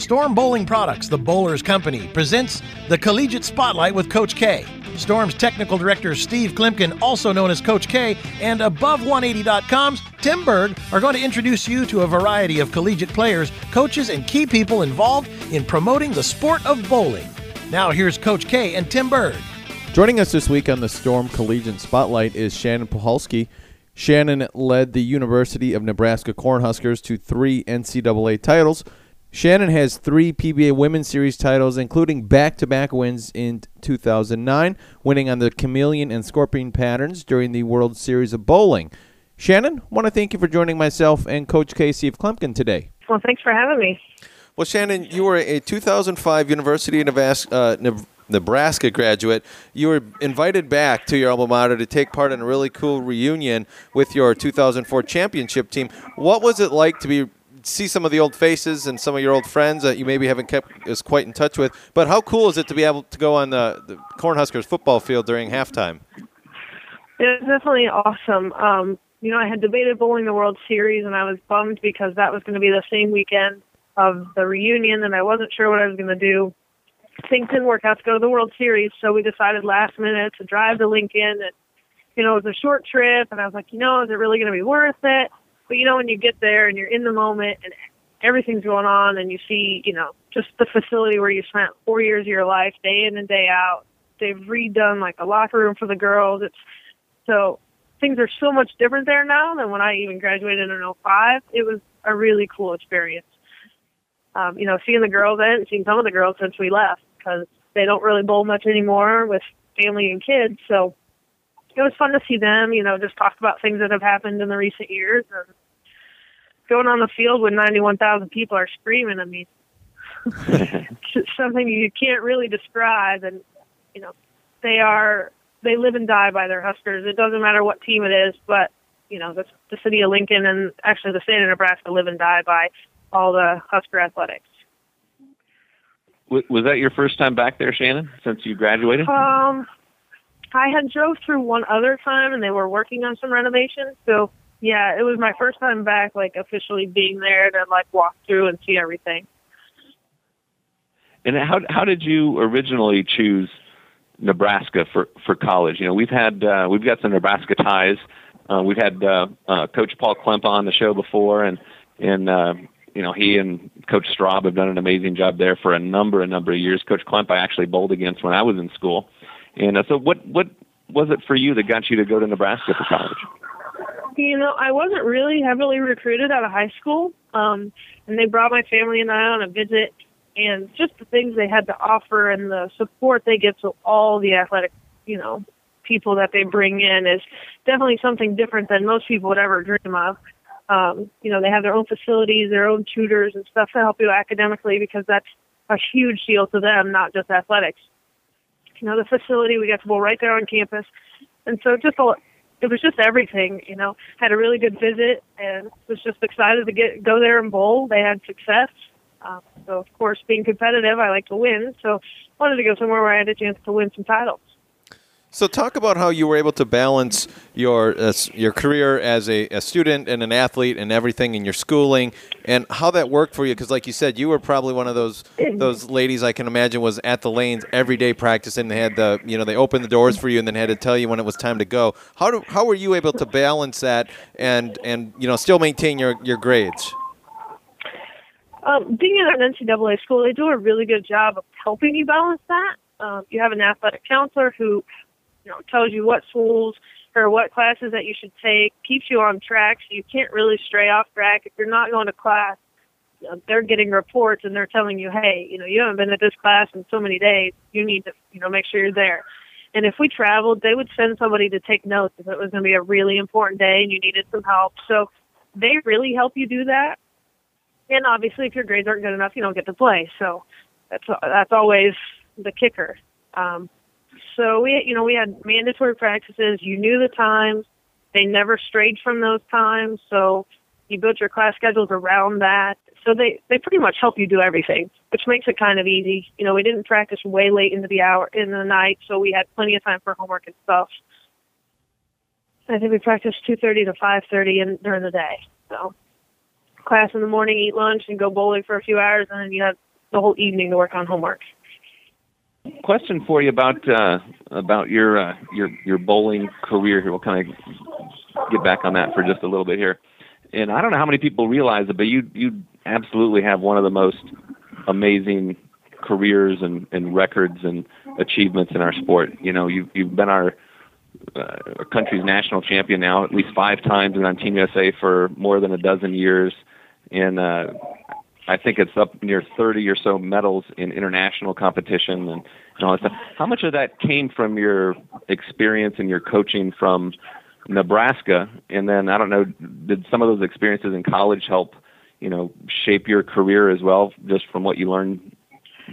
Storm Bowling Products, the Bowlers Company, presents the Collegiate Spotlight with Coach K. Storm's technical director Steve Kloempken, also known as Coach K, and Above180.com's Tim Berg are going to introduce you to a variety of collegiate players, coaches, and key people involved in promoting the sport of bowling. Now here's Coach K and Tim Berg. Joining us this week on the Storm Collegiate Spotlight is Shannon Pluhowsky. Shannon led the University of Nebraska Cornhuskers to three NCAA titles. Shannon has three PBA Women's Series titles, including back to back wins in 2009, winning on the chameleon and scorpion patterns during the World Series of Bowling. Shannon, want to thank you for joining myself and Coach Casey of Kloempken today. Well, thanks for having me. Well, Shannon, you were a 2005 University of Nebraska, uh, Nebraska graduate. You were invited back to your alma mater to take part in a really cool reunion with your 2004 championship team. What was it like to be see some of the old faces and some of your old friends that you maybe haven't kept as quite in touch with? But how cool is it to be able to go on the, the Cornhuskers football field during halftime? It was definitely awesome. Um, you know, I had debated bowling the World Series, and I was bummed because that was going to be the same weekend of the reunion, and I wasn't sure what I was going to do things didn't work out to go to the World Series, so we decided last minute to drive to Lincoln. And you know, it was a short trip, and I was like, you know, is it really going to be worth it? But you know, when you get there and you're in the moment and everything's going on, and you see, you know, just the facility where you spent four years of your life, day in and day out. They've redone like a locker room for the girls. It's so things are so much different there now than when I even graduated in 05. It was a really cool experience. Um, you know, seeing the girls, I hadn't seen some of the girls since we left because they don't really bowl much anymore with family and kids. So it was fun to see them, you know, just talk about things that have happened in the recent years and going on the field when 91,000 people are screaming. I mean, it's something you can't really describe. And, you know, they are, they live and die by their Huskers. It doesn't matter what team it is, but, you know, the, the city of Lincoln and actually the state of Nebraska live and die by all the Husker athletics was that your first time back there, Shannon, since you graduated? Um, I had drove through one other time, and they were working on some renovations. So yeah, it was my first time back, like officially being there to like walk through and see everything. And how how did you originally choose Nebraska for for college? You know, we've had uh, we've got some Nebraska ties. Uh, we've had uh, uh, Coach Paul Klempa on the show before, and and uh, you know, he and Coach Straub have done an amazing job there for a number, a number of years. Coach Klemp I actually bowled against when I was in school. And uh, so, what what was it for you that got you to go to Nebraska for college? You know, I wasn't really heavily recruited out of high school, um, and they brought my family and I on a visit, and just the things they had to offer and the support they give to all the athletic, you know, people that they bring in is definitely something different than most people would ever dream of. Um, you know, they have their own facilities, their own tutors and stuff to help you academically because that's a huge deal to them, not just athletics. You know, the facility we got to bowl right there on campus, and so just a, it was just everything. You know, had a really good visit and was just excited to get go there and bowl. They had success. Um, so of course, being competitive, I like to win. So wanted to go somewhere where I had a chance to win some titles. So, talk about how you were able to balance your uh, your career as a, a, student and an athlete and everything in your schooling, and how that worked for you. Because, like you said, you were probably one of those those ladies I can imagine was at the lanes every day practicing. They had the you know they opened the doors for you and then had to tell you when it was time to go. How do, how were you able to balance that and and you know still maintain your your grades? Um, being at an NCAA school, they do a really good job of helping you balance that. Um, you have an athletic counselor who know, tells you what schools or what classes that you should take, keeps you on track so you can't really stray off track. If you're not going to class, you know, they're getting reports and they're telling you, hey, you know, you haven't been at this class in so many days. You need to, you know, make sure you're there. And if we traveled, they would send somebody to take notes if it was going to be a really important day and you needed some help. So they really help you do that. And obviously, if your grades aren't good enough, you don't get to play. So that's that's always the kicker. Um, so we, you know, we had mandatory practices. You knew the times. They never strayed from those times. So you built your class schedules around that. So they, they pretty much help you do everything, which makes it kind of easy. You know, we didn't practice way late into the hour, in the night, so we had plenty of time for homework and stuff. I think we practiced 2.30 to 5.30 in, during the day. So class in the morning, eat lunch, and go bowling for a few hours, and then you have the whole evening to work on homework. Question for you about uh, about your uh, your your bowling career here. We'll kind of get back on that for just a little bit here. And I don't know how many people realize it, but you you absolutely have one of the most amazing careers and, and records and achievements in our sport. You know, you've you've been our uh, our country's national champion now at least five times and on Team USA for more than a dozen years. And uh, I think it's up near 30 or so medals in international competition and, and all that stuff. How much of that came from your experience and your coaching from Nebraska? And then I don't know, did some of those experiences in college help, you know, shape your career as well, just from what you learned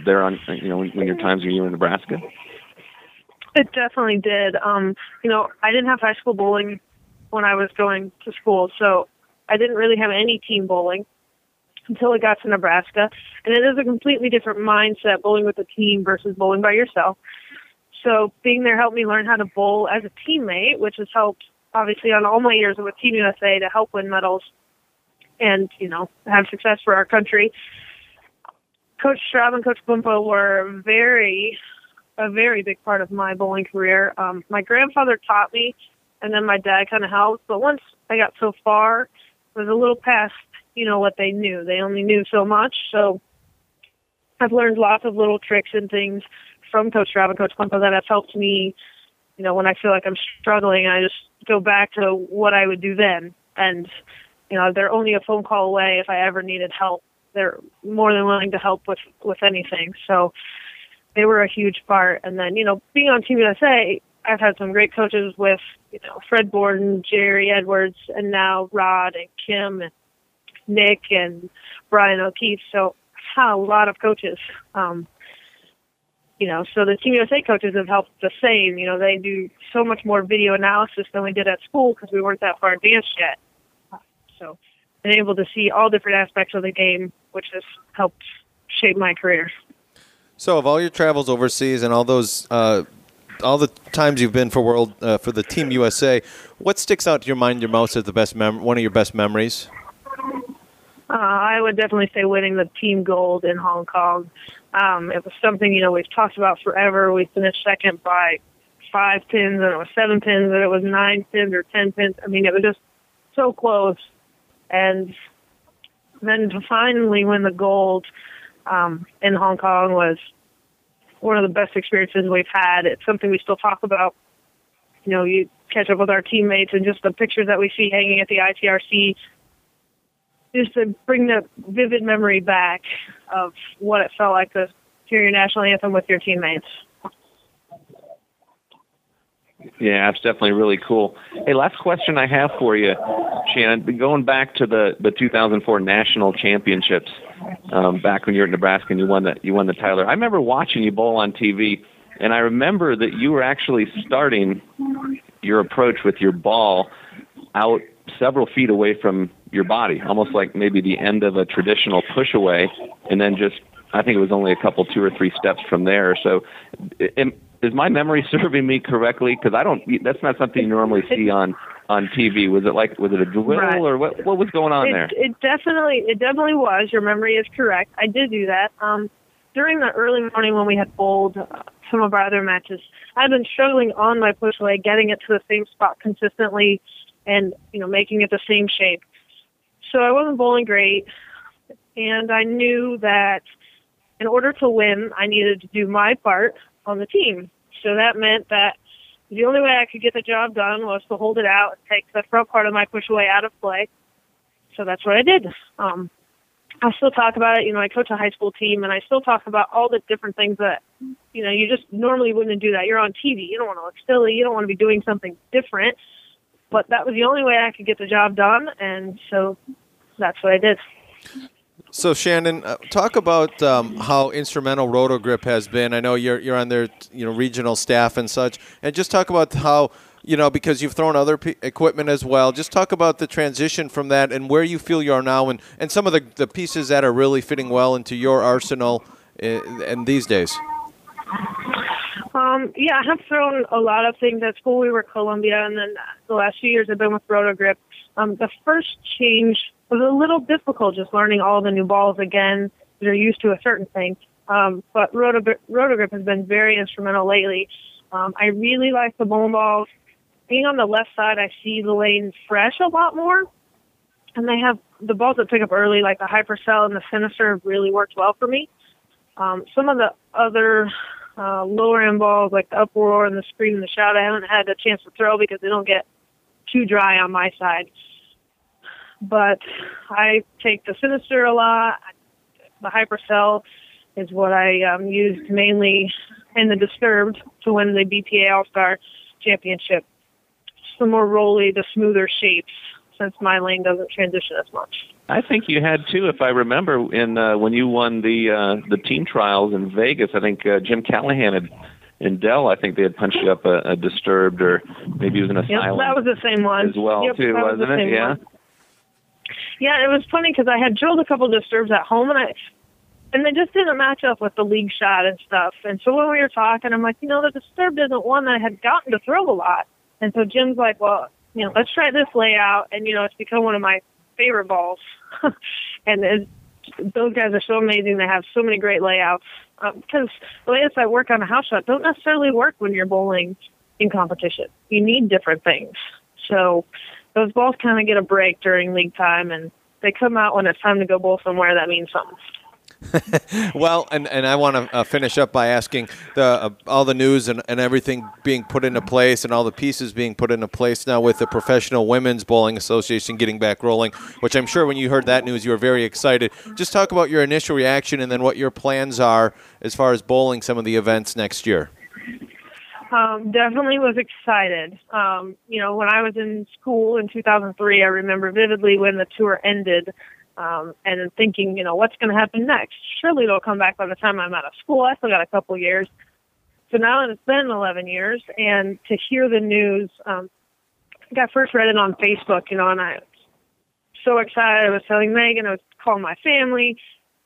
there on, you know, when, when your times when you were in Nebraska? It definitely did. Um, you know, I didn't have high school bowling when I was going to school, so I didn't really have any team bowling until I got to Nebraska. And it is a completely different mindset bowling with a team versus bowling by yourself. So being there helped me learn how to bowl as a teammate, which has helped obviously on all my years with Team USA to help win medals and, you know, have success for our country. Coach Straub and Coach Bumpo were very a very big part of my bowling career. Um, my grandfather taught me, and then my dad kind of helped. But once I got so far, it was a little past, you know, what they knew. They only knew so much. So I've learned lots of little tricks and things from Coach Straub and Coach Bumpo that have helped me. You know, when I feel like I'm struggling, I just go back to what I would do then, and you know, they're only a phone call away if I ever needed help. They're more than willing to help with with anything. So they were a huge part. And then, you know, being on Team USA, I've had some great coaches with, you know, Fred Borden, Jerry Edwards, and now Rod and Kim and Nick and Brian O'Keefe. So a lot of coaches. Um, you know, so the Team USA coaches have helped the same. You know, they do so much more video analysis than we did at school because we weren't that far advanced yet. So, been able to see all different aspects of the game, which has helped shape my career. So, of all your travels overseas and all those, uh, all the times you've been for world uh, for the Team USA, what sticks out to your mind your most as the best mem- one of your best memories? Uh, I would definitely say winning the team gold in Hong Kong. Um, it was something you know we've talked about forever. We finished second by five pins, and it was seven pins, and it was nine pins or ten pins. I mean, it was just so close. And then to finally win the gold um, in Hong Kong was one of the best experiences we've had. It's something we still talk about. You know, you catch up with our teammates and just the pictures that we see hanging at the ITRC, just to bring the vivid memory back of what it felt like to hear your national anthem with your teammates. Yeah, that's definitely really cool. Hey, last question I have for you, Shannon. Going back to the the 2004 national championships, um, back when you were at Nebraska and you won the you won the Tyler. I remember watching you bowl on TV, and I remember that you were actually starting your approach with your ball out several feet away from your body, almost like maybe the end of a traditional push away, and then just I think it was only a couple, two or three steps from there. So, is my memory serving me correctly? Because I don't. That's not something you normally see on on TV. Was it like was it a drill right. or what? What was going on it, there? It definitely it definitely was. Your memory is correct. I did do that. Um, during the early morning when we had bowled uh, some of our other matches, I've been struggling on my push away, getting it to the same spot consistently, and you know making it the same shape. So I wasn't bowling great, and I knew that in order to win, I needed to do my part on the team. So that meant that the only way I could get the job done was to hold it out and take the front part of my push away out of play. So that's what I did. Um, I still talk about it. You know, I coach a high school team, and I still talk about all the different things that, you know, you just normally wouldn't do that. You're on TV. You don't want to look silly. You don't want to be doing something different. But that was the only way I could get the job done, and so that's what I did. So Shannon, uh, talk about um, how instrumental Rotogrip has been. I know you're you're on their you know regional staff and such, and just talk about how you know because you've thrown other p- equipment as well. Just talk about the transition from that and where you feel you are now, and, and some of the, the pieces that are really fitting well into your arsenal in, uh, in these days. Um, yeah, I have thrown a lot of things at school. We were Columbia, and then the last few years I've been with Rotogrip. Um, the first change was a little difficult just learning all the new balls again they're used to a certain thing. Um, but Rotogrip, Rotogrip has been very instrumental lately. Um, I really like the bowling balls. Being on the left side, I see the lanes fresh a lot more. And they have the balls that pick up early, like the Hypercell and the Sinister, have really worked well for me. Um, some of the other uh, lower end balls, like the Uproar and the Scream and the Shout, I haven't had a chance to throw because they don't get too dry on my side. But I take the Sinister a lot. The Hypercell is what I um, used mainly in the Disturbed to win the BPA All Star Championship. Some more roly, the smoother shapes, since my lane doesn't transition as much. I think you had too, if I remember, in uh, when you won the uh, the team trials in Vegas. I think uh, Jim Callahan had in Dell. I think they had punched you up a, a disturbed, or maybe it was an asylum. Yep, that was the same one as well yep, too, wasn't was it? Yeah. One. Yeah, it was funny because I had drilled a couple disturbs at home, and I and they just didn't match up with the league shot and stuff. And so when we were talking, I'm like, you know, the Disturbed isn't one that I had gotten to throw a lot. And so Jim's like, well, you know, let's try this layout. And, you know, it's become one of my favorite balls. and it's, those guys are so amazing. They have so many great layouts. Um, because the layouts I work on a house shot don't necessarily work when you're bowling in competition. You need different things. So those balls kind of get a break during league time and they come out when it's time to go bowl somewhere that means something. well, and, and I want to uh, finish up by asking the uh, all the news and, and everything being put into place and all the pieces being put into place now with the Professional Women's Bowling Association getting back rolling, which I'm sure when you heard that news you were very excited. Just talk about your initial reaction and then what your plans are as far as bowling some of the events next year. Um, definitely was excited. Um, you know, when I was in school in 2003, I remember vividly when the tour ended um, and then thinking, you know, what's going to happen next? Surely it'll come back by the time I'm out of school. I still got a couple years. So now it's been 11 years, and to hear the news, um, I I first read it on Facebook, you know, and I was so excited. I was telling Megan, I was calling my family,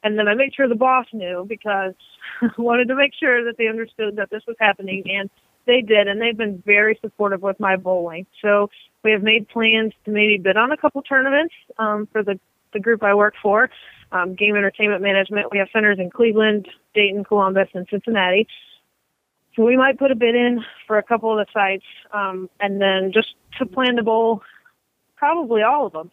and then I made sure the boss knew because I wanted to make sure that they understood that this was happening, and they did, and they've been very supportive with my bowling. So we have made plans to maybe bid on a couple tournaments um, for the the group I work for, um, Game Entertainment Management. We have centers in Cleveland, Dayton, Columbus, and Cincinnati. So we might put a bid in for a couple of the sites, um, and then just to plan the bowl probably all of them,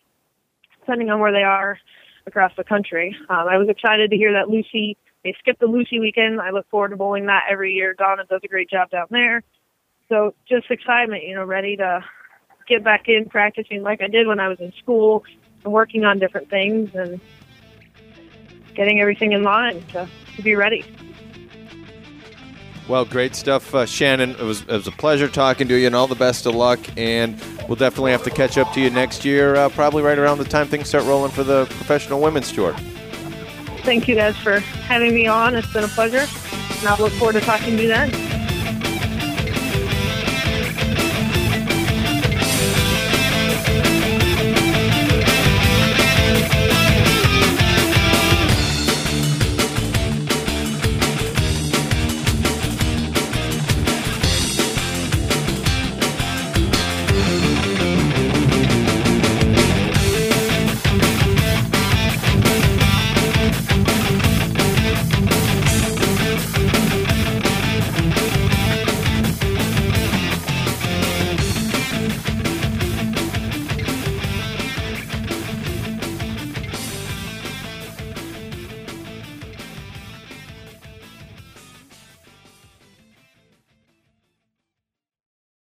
depending on where they are across the country. Um, I was excited to hear that Lucy they skipped the Lucy weekend. I look forward to bowling that every year. Donna does a great job down there. So just excitement, you know, ready to get back in practicing like I did when I was in school and working on different things and getting everything in line to, to be ready. Well, great stuff, uh, Shannon. It was, it was a pleasure talking to you, and all the best of luck. And we'll definitely have to catch up to you next year, uh, probably right around the time things start rolling for the professional women's tour. Thank you guys for having me on. It's been a pleasure, and I'll look forward to talking to you then.